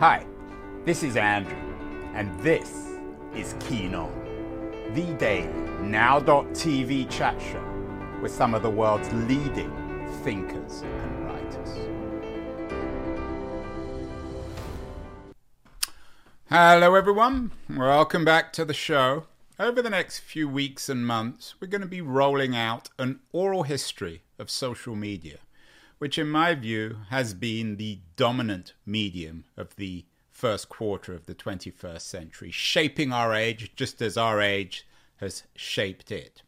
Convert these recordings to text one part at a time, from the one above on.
Hi, this is Andrew, and this is Keen On, the daily now.tv chat show with some of the world's leading thinkers and writers. Hello, everyone. Welcome back to the show. Over the next few weeks and months, we're going to be rolling out an oral history of social media, which, in my view, has been the dominant medium of the first quarter of the 21st century, shaping our age just as our age has shaped it.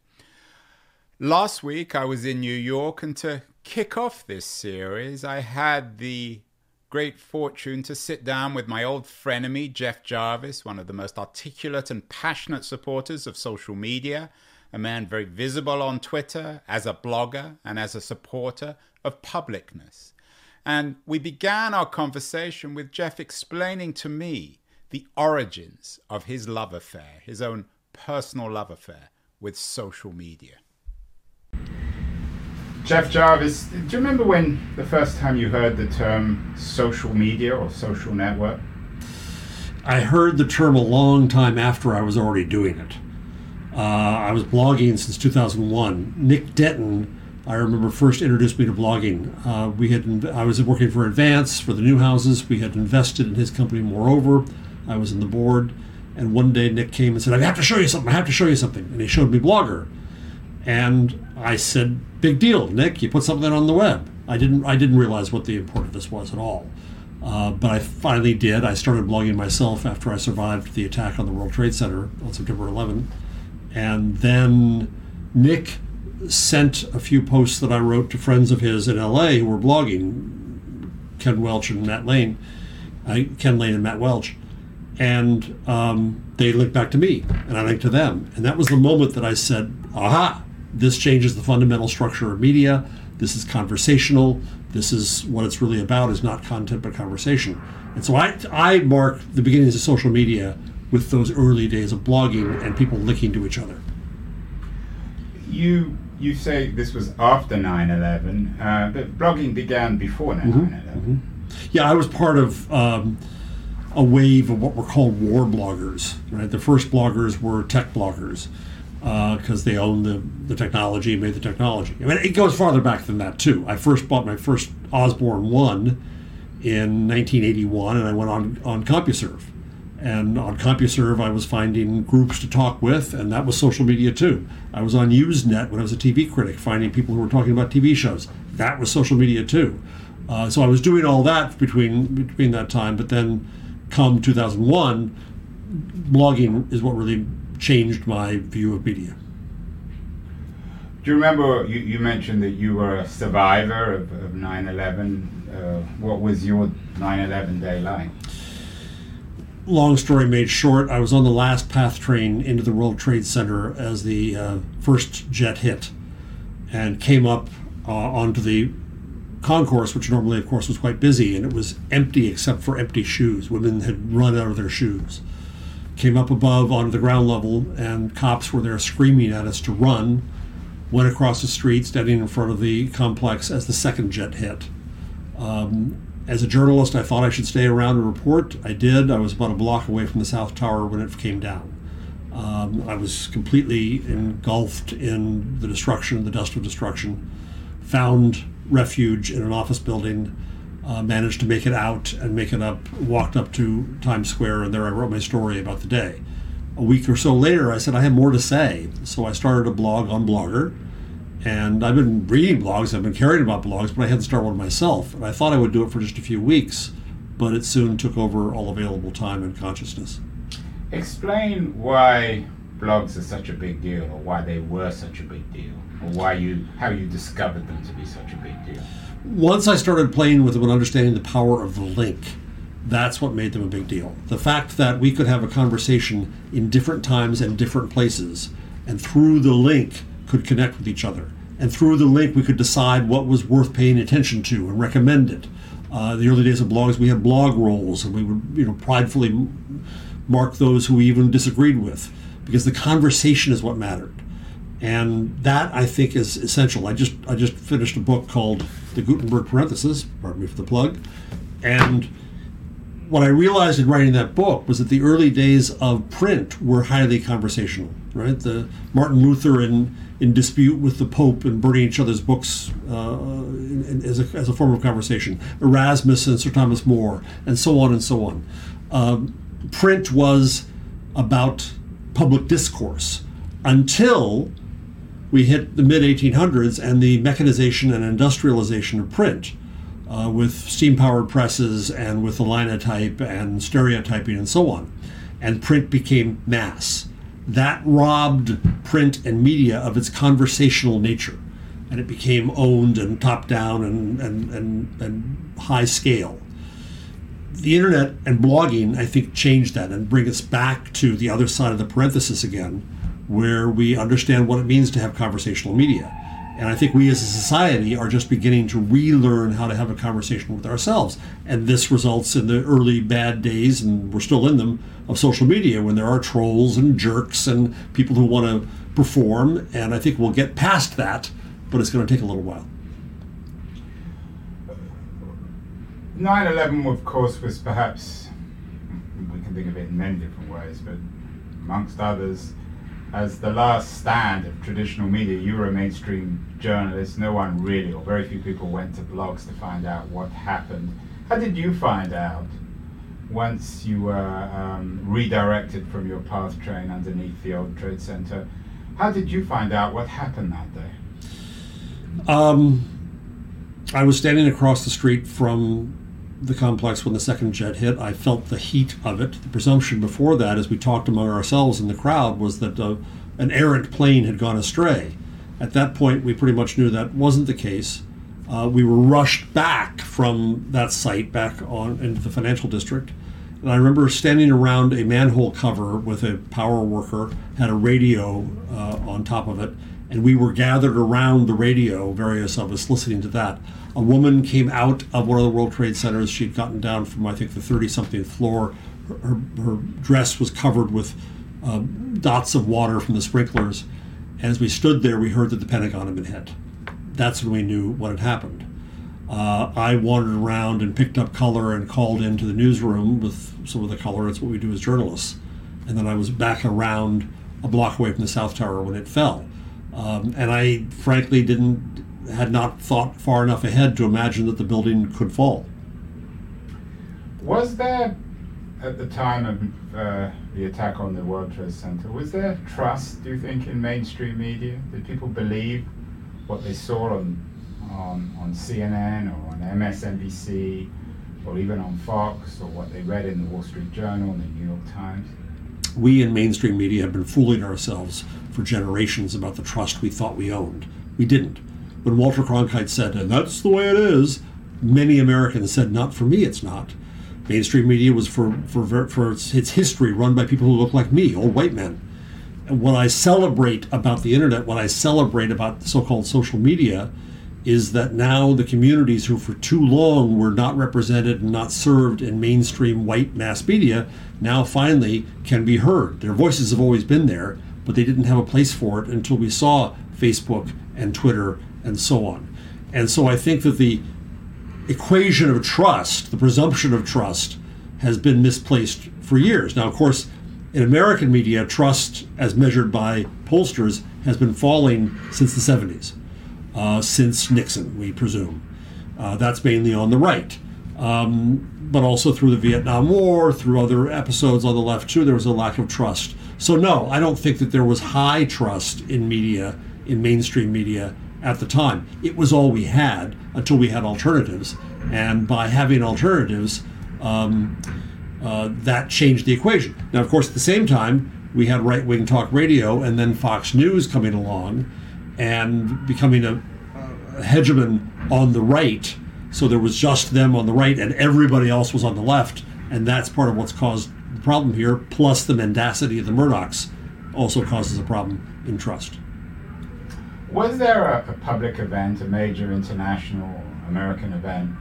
Last week, I was in New York, and to kick off this series, I had the great fortune to sit down with my old frenemy, Jeff Jarvis, one of the most articulate and passionate supporters of social media, a man very visible on Twitter as a blogger and as a supporter of publicness. And we began our conversation with Jeff explaining to me the origins of his love affair, his own personal love affair with social media. Jeff Jarvis, do you remember when the first time you heard the term social media or social network? I heard the term a long time after I was already doing it. Uh, I was blogging since 2001. Nick Denton, I remember, first introduced me to blogging. Uh, we had I was working for Advance for the Newhouses. We had invested in his company. Moreover, I was in the board. And one day Nick came and said, "I have to show you something. I have to show you something." And he showed me Blogger. And I said, "Big deal, Nick. You put something on the web." I didn't. I didn't realize what the import of this was at all. Uh, but I finally did. I started blogging myself after I survived the attack on the World Trade Center on September 11, and then Nick sent a few posts that I wrote to friends of his in LA who were blogging, Ken Welch and Matt Lane, uh, Ken Layne and Matt Welch, and um, they linked back to me, and I linked to them, and that was the moment that I said, "Aha! This changes the fundamental structure of media. This is conversational. This is what it's really about: is not content but conversation." And so I, I mark the beginnings of social media with those early days of blogging and people linking to each other. You you say this was after 9/11, uh, but blogging began before 9/11. Mm-hmm. Yeah, I was part of. Um, a wave of what were called war bloggers. Right, the first bloggers were tech bloggers because uh, they owned the, the technology and made the technology. I mean, it goes farther back than that too. I first bought my first Osborne One in 1981, and I went on on CompuServe. And on CompuServe, I was finding groups to talk with, and that was social media too. I was on Usenet when I was a TV critic, finding people who were talking about TV shows. That was social media too. Uh, so I was doing all that between between that time, but then come 2001, blogging is what really changed my view of media. Do you remember you, you mentioned that you were a survivor of, of 9-11? Uh, what was your 9-11 day like? Long story made short, I was on the last PATH train into the World Trade Center as the uh, first jet hit and came up uh, onto the concourse, which normally, of course, was quite busy, and it was empty except for empty shoes. Women had run out of their shoes. Came up above onto the ground level, and cops were there screaming at us to run. Went across the street, standing in front of the complex as the second jet hit. Um, as a journalist, I thought I should stay around and report. I did. I was about a block away from the South Tower when it came down. Um, I was completely engulfed in the destruction, the dust of destruction. Found refuge in an office building. Uh, managed to make it out and make it up. Walked up to Times Square, and there I wrote my story about the day. A week or so later, I said I had more to say, so I started a blog on Blogger. And I've been reading blogs, I've been caring about blogs, but I hadn't started one myself. And I thought I would do it for just a few weeks, but it soon took over all available time and consciousness. Explain why blogs are such a big deal, or why they were such a big deal or why you how you discovered them to be such a big deal? Once I started playing with them and understanding the power of the link, that's what made them a big deal. The fact that we could have a conversation in different times and different places, and through the link could connect with each other. And through the link, we could decide what was worth paying attention to and recommend it. Uh, the early days of blogs, we had blog rolls, and we would, you know, pridefully mark those who we even disagreed with, because the conversation is what mattered and that I think is essential. I just I just finished a book called The Gutenberg Parenthesis. Pardon me for the plug, and what I realized in writing that book was that the early days of print were highly conversational. Right, the Martin Luther in in dispute with the Pope and burning each other's books uh, in, in, as, a, as a form of conversation. Erasmus and Sir Thomas More, and so on and so on. Um, print was about public discourse until we hit the mid 1800s and the mechanization and industrialization of print. Uh, with steam powered presses and with the linotype and stereotyping and so on. And print became mass. That robbed print and media of its conversational nature. And it became owned and top down and, and, and, and high scale. The internet and blogging, I think, changed that and bring us back to the other side of the parenthesis again, where we understand what it means to have conversational media and I think we as a society are just beginning to relearn how to have a conversation with ourselves. And this results in the early bad days, and we're still in them, of social media when there are trolls and jerks and people who want to perform. And I think we'll get past that, but it's going to take a little while. 9 11, of course, was perhaps, we can think of it in many different ways, but amongst others, as the last stand of traditional media, you were a mainstream journalist. No one really, or very few people, went to blogs to find out what happened. How did you find out once you were um, redirected from your PATH train underneath the old Trade Center? How did you find out what happened that day? Um, I was standing across the street from the complex when the second jet hit. I felt the heat of it. The presumption before that, as we talked among ourselves in the crowd, was that uh, an errant plane had gone astray. At that point, we pretty much knew that wasn't the case. Uh, we were rushed back from that site back on into the financial district. And I remember standing around a manhole cover with a power worker, had a radio uh, on top of it, and we were gathered around the radio, various of us listening to that. A woman came out of one of the World Trade Centers. She'd gotten down from, I think, the 30 something floor. Her, her, her, dress was covered with uh, dots of water from the sprinklers. And as we stood there, we heard that the Pentagon had been hit. That's when we knew what had happened. Uh, I wandered around and picked up color and called into the newsroom with some of the color. It's what we do as journalists. And then I was back around a block away from the South Tower when it fell. Um, and I frankly didn't had not thought far enough ahead to imagine that the building could fall. Was there, at the time of uh, the attack on the World Trade Center, was there trust, do you think, in mainstream media? Did people believe what they saw on, on, on CNN or on MSNBC or even on Fox or what they read in the Wall Street Journal and the New York Times? we in mainstream media have been fooling ourselves for generations about the trust we thought we owned. We didn't. When Walter Cronkite said, and that's the way it is, many Americans said, not for me, it's not. Mainstream media was for, for, for its, its history run by people who look like me, old white men. And what I celebrate about the internet, what I celebrate about so called social media, is that now the communities who for too long were not represented and not served in mainstream white mass media now finally can be heard. Their voices have always been there, but they didn't have a place for it until we saw Facebook and Twitter and so on. And so I think that the equation of trust, the presumption of trust, has been misplaced for years. Now, of course, in American media, trust as measured by pollsters has been falling since the 70s uh, since Nixon, we presume. Uh, that's mainly on the right. Um, but also through the Vietnam War, through other episodes on the left too, there was a lack of trust. So, no, I don't think that there was high trust in media, in mainstream media at the time. It was all we had until we had alternatives. And by having alternatives, um, uh, that changed the equation. Now, of course, at the same time, we had right wing talk radio and then Fox News coming along and becoming a, a hegemon on the right. So there was just them on the right, and everybody else was on the left, and that's part of what's caused the problem here. Plus, the mendacity of the Murdochs also causes a problem in trust. Was there a, a public event, a major international American event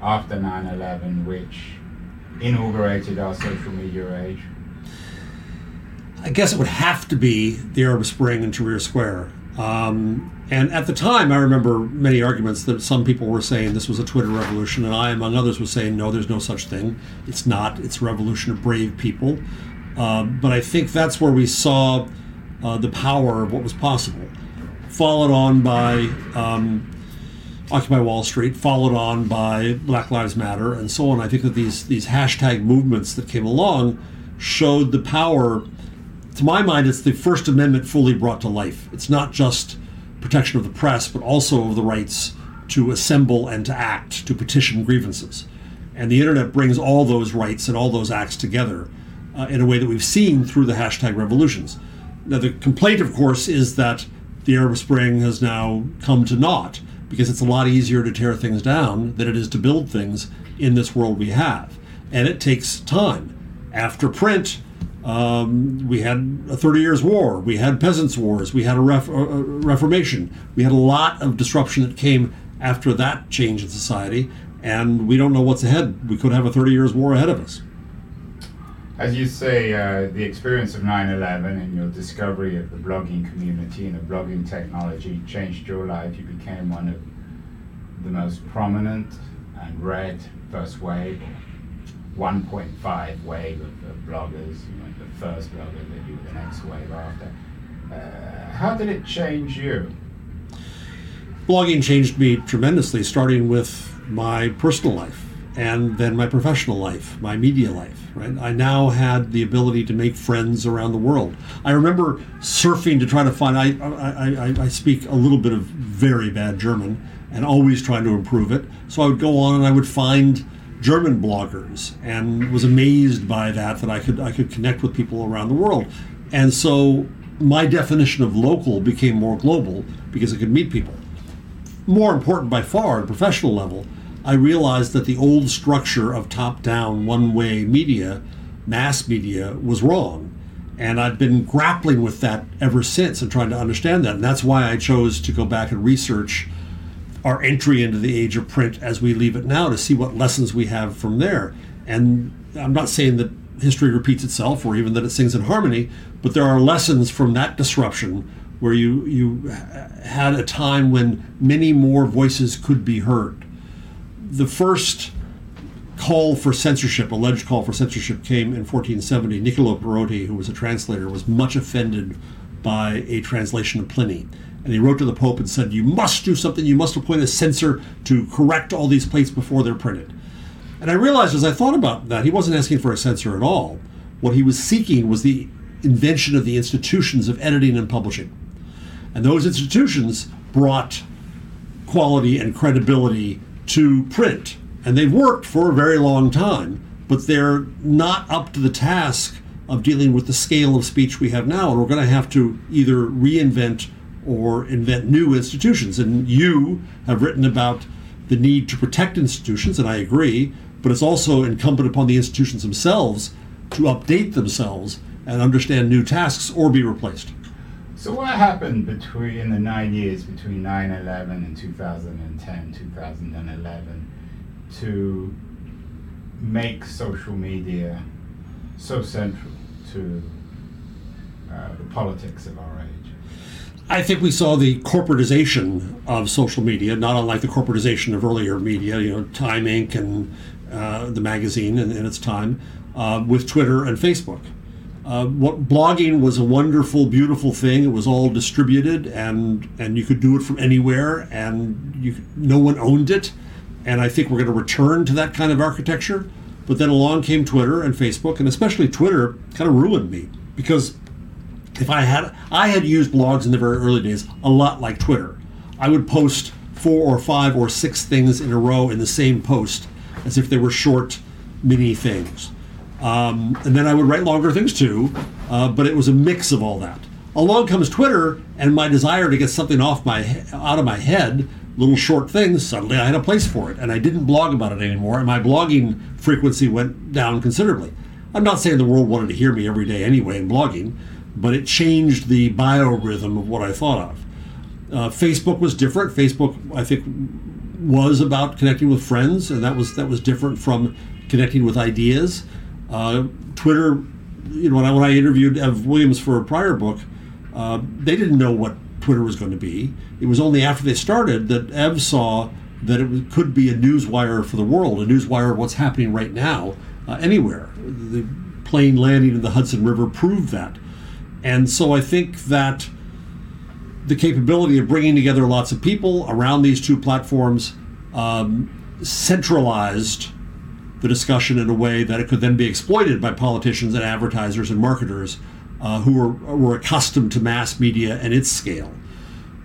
after 9 11 which inaugurated our social media age? I guess it would have to be the Arab Spring in Tahrir Square Um, and at the time, I remember many arguments that some people were saying this was a Twitter revolution, and I, among others, was saying no, there's no such thing. It's not. It's a revolution of brave people. Uh, but I think that's where we saw uh, the power of what was possible, followed on by um, Occupy Wall Street, followed on by Black Lives Matter, and so on. I think that these these hashtag movements that came along showed the power. To my mind, it's the First Amendment fully brought to life. It's not just protection of the press, but also of the rights to assemble and to act, to petition grievances. And the internet brings all those rights and all those acts together uh, in a way that we've seen through the hashtag revolutions. Now, the complaint, of course, is that the Arab Spring has now come to naught because it's a lot easier to tear things down than it is to build things in this world we have. And it takes time. After print, um, we had a 30 Years' War, we had Peasants' Wars, we had a, ref- a Reformation, we had a lot of disruption that came after that change in society, and we don't know what's ahead. We could have a 30 Years' War ahead of us. As you say, uh, the experience of 9 11 and your discovery of the blogging community and the blogging technology changed your life. You became one of the most prominent and read first wave, 1.5 wave of, of bloggers. You went the first blogger, then you were the next wave after. Uh, how did it change you? Blogging changed me tremendously, starting with my personal life and then my professional life, my media life. Right, I now had the ability to make friends around the world. I remember surfing to try to find. I I, I, I speak a little bit of very bad German, and always trying to improve it. So I would go on and I would find German bloggers, and was amazed by that that I could I could connect with people around the world, and so my definition of local became more global because I could meet people. More important by far, at a professional level, I realized that the old structure of top down, one way media, mass media, was wrong. And I've been grappling with that ever since and trying to understand that. And that's why I chose to go back and research our entry into the age of print as we leave it now to see what lessons we have from there. And I'm not saying that history repeats itself or even that it sings in harmony, but there are lessons from that disruption where you, you had a time when many more voices could be heard the first call for censorship, alleged call for censorship, came in 1470. Niccolo Perotti, who was a translator, was much offended by a translation of Pliny. And he wrote to the Pope and said, You must do something. You must appoint a censor to correct all these plates before they're printed. And I realized as I thought about that, he wasn't asking for a censor at all. What he was seeking was the invention of the institutions of editing and publishing. And those institutions brought quality and credibility to print. And they've worked for a very long time, but they're not up to the task of dealing with the scale of speech we have now. And we're going to have to either reinvent or invent new institutions. And you have written about the need to protect institutions, and I agree, but it's also incumbent upon the institutions themselves to update themselves and understand new tasks or be replaced. So what happened between in the nine years between 9/11 and 2010, 2011, to make social media so central to uh, the politics of our age? I think we saw the corporatization of social media, not unlike the corporatization of earlier media, you know, Time Inc. and uh, the magazine in, in its time, uh, with Twitter and Facebook. Uh, what blogging was a wonderful, beautiful thing. It was all distributed, and and you could do it from anywhere, and you no one owned it. And I think we're going to return to that kind of architecture. But then along came Twitter and Facebook, and especially Twitter kind of ruined me because if I had I had used blogs in the very early days a lot like Twitter. I would post four or five or six things in a row in the same post as if they were short mini things. Um, and then I would write longer things too, uh, but it was a mix of all that. Along comes Twitter, and my desire to get something off my out of my head, little short things. Suddenly, I had a place for it, and I didn't blog about it anymore, and my blogging frequency went down considerably. I'm not saying the world wanted to hear me every day anyway in blogging, but it changed the biorhythm of what I thought of. Uh, Facebook was different. Facebook, I think, was about connecting with friends, and that was that was different from connecting with ideas. Uh, Twitter, you know, when I, when I interviewed Ev Williams for a prior book, uh, they didn't know what Twitter was going to be. It was only after they started that Ev saw that it could be a newswire for the world, a newswire of what's happening right now uh, anywhere. The plane landing in the Hudson River proved that. And so I think that the capability of bringing together lots of people around these two platforms um, centralized the discussion in a way that it could then be exploited by politicians and advertisers and marketers uh, who were, were accustomed to mass media and its scale.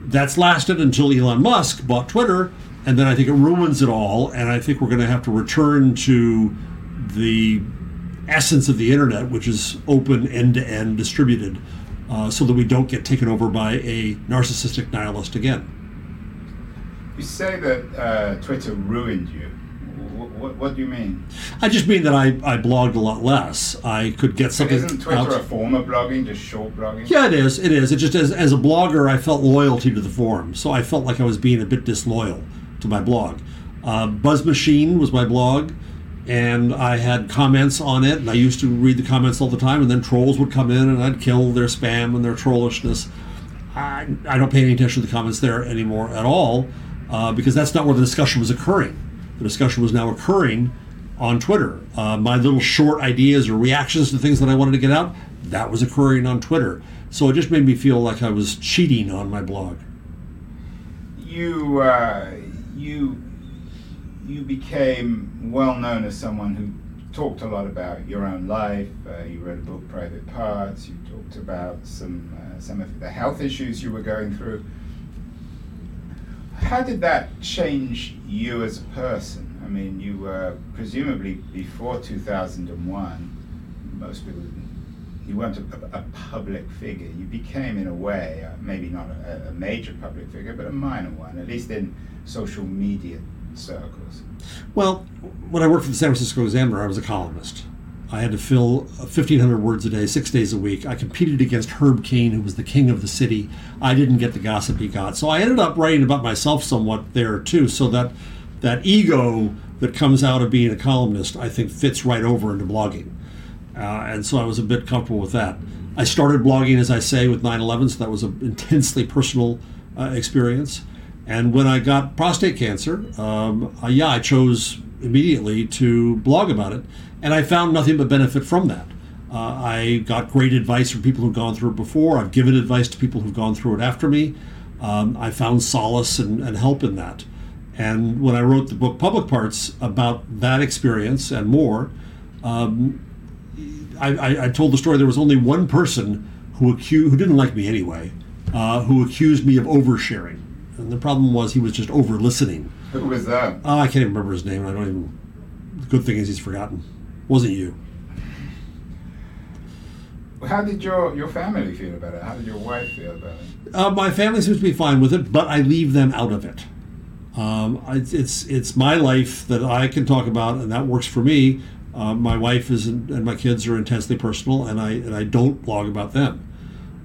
That's lasted until Elon Musk bought Twitter, and then I think it ruins it all. And I think we're going to have to return to the essence of the internet, which is open, end to end, distributed, uh, so that we don't get taken over by a narcissistic nihilist again. You say that uh, Twitter ruined you. What, what, do you mean? I just mean that I, I blogged a lot less. I could get something. But isn't Twitter out. a form of blogging, just short blogging? Yeah, it is. It is. It just as, as a blogger, I felt loyalty to the forum, so I felt like I was being a bit disloyal to my blog. Uh, Buzz Machine was my blog, and I had comments on it, and I used to read the comments all the time, and then trolls would come in, and I'd kill their spam and their trollishness. I, I don't pay any attention to the comments there anymore at all, uh, because that's not where the discussion was occurring the discussion was now occurring on Twitter. Uh, my little short ideas or reactions to things that I wanted to get out, that was occurring on Twitter. So it just made me feel like I was cheating on my blog. You, uh, you, you became well known as someone who talked a lot about your own life. Uh, you wrote a book, Private Parts. You talked about some uh, some of the health issues you were going through how did that change you as a person? I mean, you were presumably before 2001, most people, you weren't a, a public figure. You became, in a way, uh, maybe not a, a, major public figure, but a minor one, at least in social media circles. Well, when I worked for the San Francisco Examiner, I was a columnist. I had to fill 1,500 words a day, six days a week. I competed against Herb Caen, who was the king of the city. I didn't get the gossip he got. So I ended up writing about myself somewhat there, too. So that, that ego that comes out of being a columnist, I think, fits right over into blogging. Uh, and so I was a bit comfortable with that. I started blogging, as I say, with 9 11, so that was an intensely personal uh, experience. And when I got prostate cancer, um, uh, yeah, I chose immediately to blog about it and I found nothing but benefit from that. Uh, I got great advice from people who've gone through it before. I've given advice to people who've gone through it after me. Um, I found solace and, and, help in that. And when I wrote the book Public Parts about that experience and more, um, I, I, I, told the story. There was only one person who accused, who didn't like me anyway, uh, who accused me of oversharing. And the problem was he was just over listening. Who was that? Uh, I can't even remember his name. I don't even. The good thing is he's forgotten. Wasn't you? How did your, your family feel about it? How did your wife feel about it? Uh, my family seems to be fine with it, but I leave them out of it. Um, it's it's my life that I can talk about, and that works for me. Uh, my wife is and my kids are intensely personal, and I and I don't blog about them.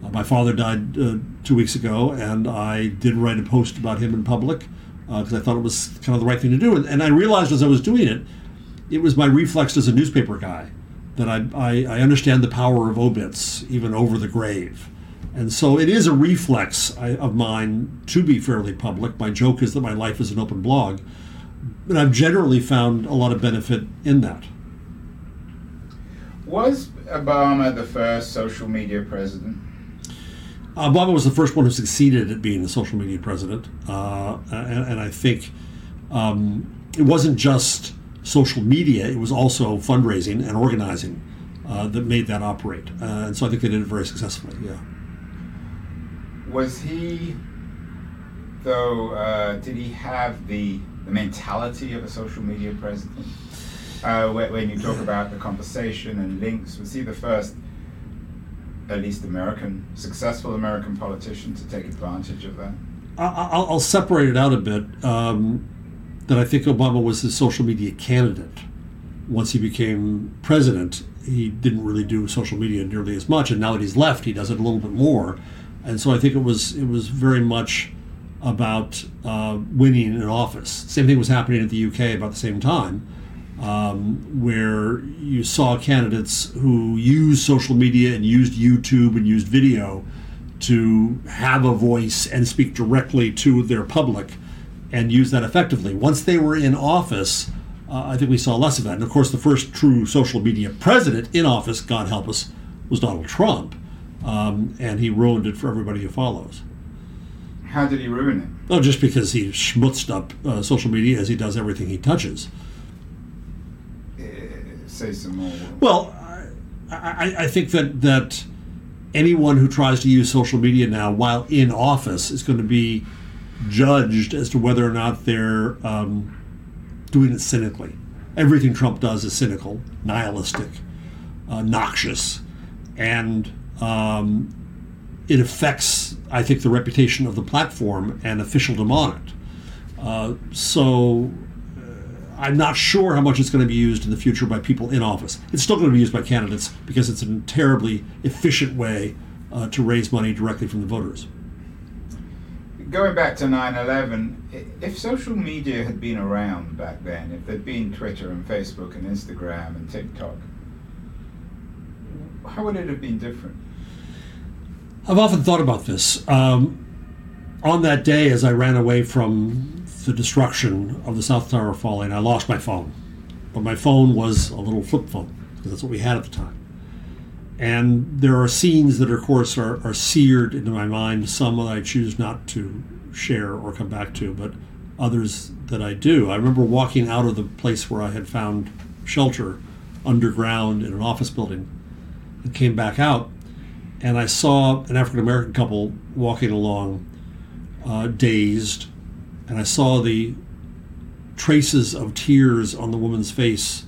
Uh, my father died uh, two weeks ago, and I did write a post about him in public because uh, I thought it was kind of the right thing to do, and, and I realized as I was doing it it was my reflex as a newspaper guy that I, I, I, understand the power of obits even over the grave. And so it is a reflex of mine to be fairly public. My joke is that my life is an open blog, but I've generally found a lot of benefit in that. Was Obama the first social media president? Obama was the first one who succeeded at being the social media president, uh, and, and, I think um, it wasn't just social media, it was also fundraising and organizing uh, that made that operate. Uh, and so I think they did it very successfully, yeah. Was he, though, uh, did he have the, the mentality of a social media president? Uh, when you talk about the conversation and links, was he the first, at least American, successful American politician to take advantage of that? I'll, I'll separate it out a bit. Um, that I think Obama was his social media candidate. Once he became president, he didn't really do social media nearly as much, and now that he's left, he does it a little bit more. And so I think it was it was very much about uh, winning an office. Same thing was happening at the UK about the same time, um, where you saw candidates who used social media and used YouTube and used video to have a voice and speak directly to their public and use that effectively. Once they were in office, uh, I think we saw less of that. And of course, the first true social media president in office, God help us, was Donald Trump. Um, and he ruined it for everybody who follows. How did he ruin it? Well, just because he schmutzed up uh, social media as he does everything he touches. Say some more. Well, I, I, think that that anyone who tries to use social media now while in office is going to be judged as to whether or not they're um, doing it cynically. Everything Trump does is cynical, nihilistic, uh, noxious, and um, it affects, I think, the reputation of the platform and officialdom on it. Uh, so I'm not sure how much it's going to be used in the future by people in office. It's still going to be used by candidates because it's a terribly efficient way uh, to raise money directly from the voters. Going back to 9 11, if social media had been around back then, if there'd been Twitter and Facebook and Instagram and TikTok, how would it have been different? I've often thought about this. Um, on that day, as I ran away from the destruction of the South Tower falling, I lost my phone. But my phone was a little flip phone, because that's what we had at the time. And there are scenes that, of course, are, are seared into my mind, some that I choose not to share or come back to, but others that I do. I remember walking out of the place where I had found shelter underground in an office building and came back out and I saw an African American couple walking along, uh, dazed, and I saw the traces of tears on the woman's face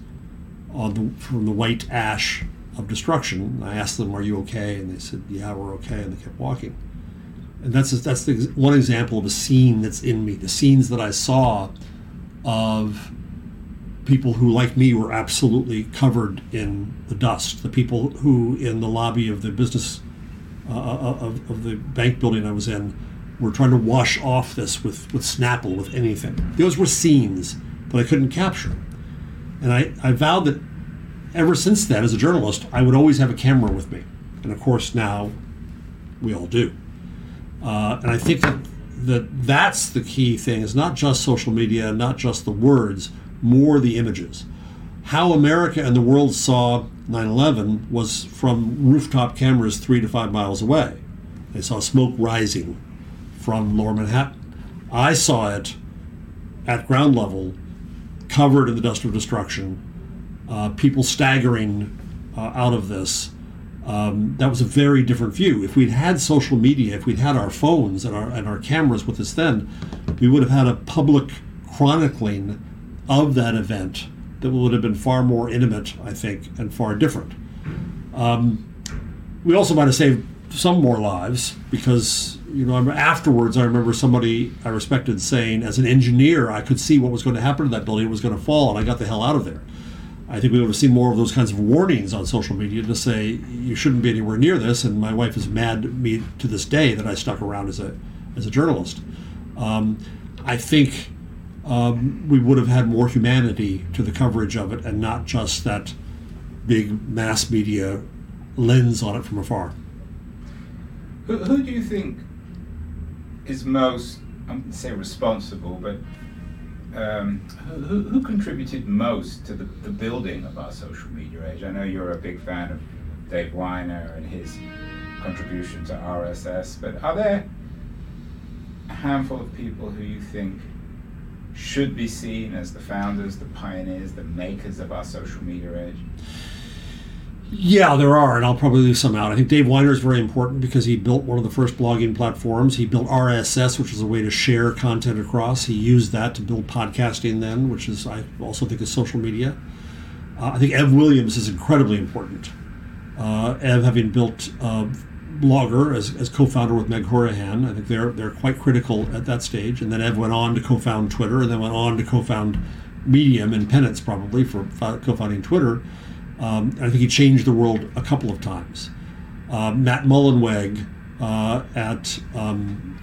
on the, from the white ash of destruction. I asked them, "Are you okay?" And they said, "Yeah, we're okay," and they kept walking. And that's that's the one example of a scene that's in me. The scenes that I saw of people who, like me, were absolutely covered in the dust. The people who, in the lobby of the business uh, uh, of, of the bank building I was in, were trying to wash off this with, with Snapple, with anything. Those were scenes that I couldn't capture. And I, I vowed that ever since then, as a journalist, I would always have a camera with me. And of course, now we all do. Uh, and I think that, that that's the key thing is not just social media, not just the words, more the images. How America and the world saw 9 11 was from rooftop cameras three to five miles away. They saw smoke rising from lower Manhattan. I saw it at ground level, covered in the dust of destruction, uh, people staggering uh, out of this. Um, that was a very different view. If we'd had social media, if we'd had our phones and our, and our cameras with us then, we would have had a public chronicling of that event that would have been far more intimate, I think, and far different. Um, we also might have saved some more lives because, you know, afterwards I remember somebody I respected saying, as an engineer, I could see what was going to happen to that building. It was going to fall, and I got the hell out of there. I think we would have seen more of those kinds of warnings on social media to say you shouldn't be anywhere near this. And my wife is mad at me to this day that I stuck around as a as a journalist. Um, I think um, we would have had more humanity to the coverage of it and not just that big mass media lens on it from afar. Who, who do you think is most, I'm going to say responsible, but um, who, who, contributed most to the, the building of our social media age? I know you're a big fan of Dave Winer and his contribution to RSS, but are there a handful of people who you think should be seen as the founders, the pioneers, the makers of our social media age? Yeah, there are, and I'll probably leave some out. I think Dave Winer is very important because he built one of the first blogging platforms. He built RSS, which is a way to share content across. He used that to build podcasting then, which is I also think is social media. Uh, I think Ev Williams is incredibly important. Uh, Ev having built Blogger as, as co-founder with Meg Hourihan. I think they're they're quite critical at that stage. And then Ev went on to co-found Twitter, and then went on to co-found Medium and penance probably for co-founding Twitter. Um, I think he changed the world a couple of times. Uh, Matt Mullenweg uh, at um,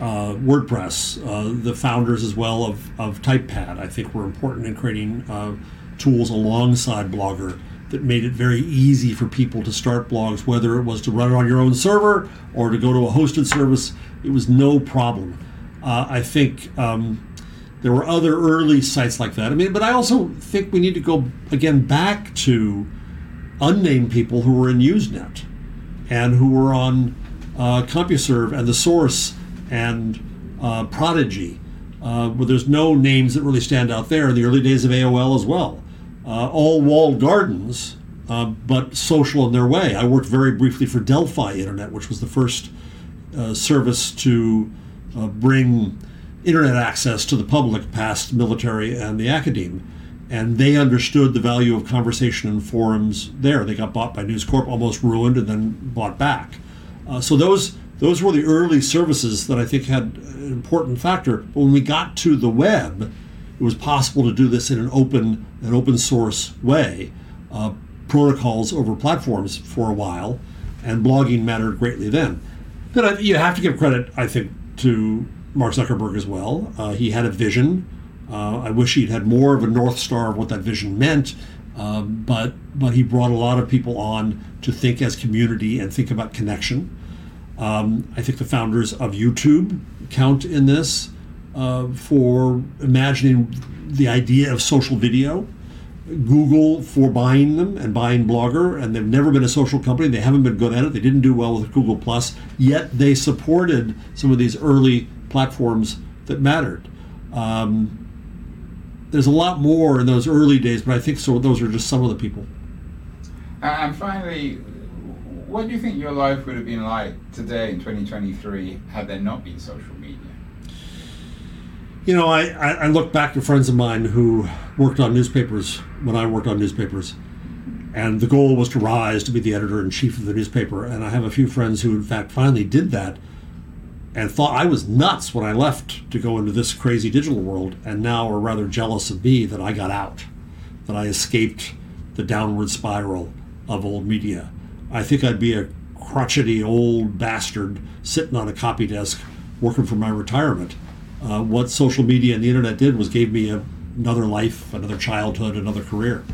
uh, WordPress, uh, the founders as well of, of TypePad, I think were important in creating uh, tools alongside Blogger that made it very easy for people to start blogs, whether it was to run it on your own server or to go to a hosted service. It was no problem. Uh, I think um, there were other early sites like that. I mean, but I also think we need to go again back to unnamed people who were in Usenet and who were on uh, CompuServe and the Source and uh, Prodigy, uh, where there's no names that really stand out there. In the early days of AOL as well, uh, all walled gardens, uh, but social in their way. I worked very briefly for Delphi Internet, which was the first uh, service to bring internet access to the public past military and the academe and they understood the value of conversation and forums there. They got bought by News Corp, almost ruined, and then bought back. Uh, so those those were the early services that I think had an important factor. But when we got to the web, it was possible to do this in an open an open source way, uh, protocols over platforms for a while, and blogging mattered greatly then. But I, you have to give credit, I think, to Mark Zuckerberg as well. Uh, he had a vision uh, I wish he'd had more of a north star of what that vision meant, um, but but he brought a lot of people on to think as community and think about connection. Um, I think the founders of YouTube count in this uh, for imagining the idea of social video. Google for buying them and buying Blogger, and they've never been a social company. They haven't been good at it. They didn't do well with Google Plus, yet they supported some of these early platforms that mattered. Um, there's a lot more in those early days, but I think so. Those are just some of the people. And finally, what do you think your life would have been like today in 2023 had there not been social media? You know, I, I look back to friends of mine who worked on newspapers when I worked on newspapers, and the goal was to rise to be the editor in chief of the newspaper. And I have a few friends who, in fact, finally did that and thought I was nuts when I left to go into this crazy digital world, and now are rather jealous of me that I got out, that I escaped the downward spiral of old media. I think I'd be a crotchety old bastard sitting on a copy desk working for my retirement. Uh, what social media and the internet did was gave me a, another life, another childhood, another career.